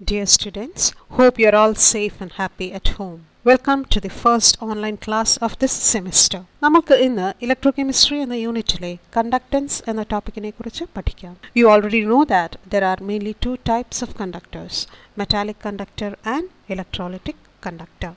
Dear students, hope you're all safe and happy at home. Welcome to the first online class of this semester. നമുക്ക് ഇന്ന് electro chemistry എന്ന യൂണിറ്റിലെ conductance എന്ന ടോപ്പിക്കിനെ കുറിച്ച് പഠിക്കാം you already know that there are mainly two types of conductors metallic conductor and electrolytic conductor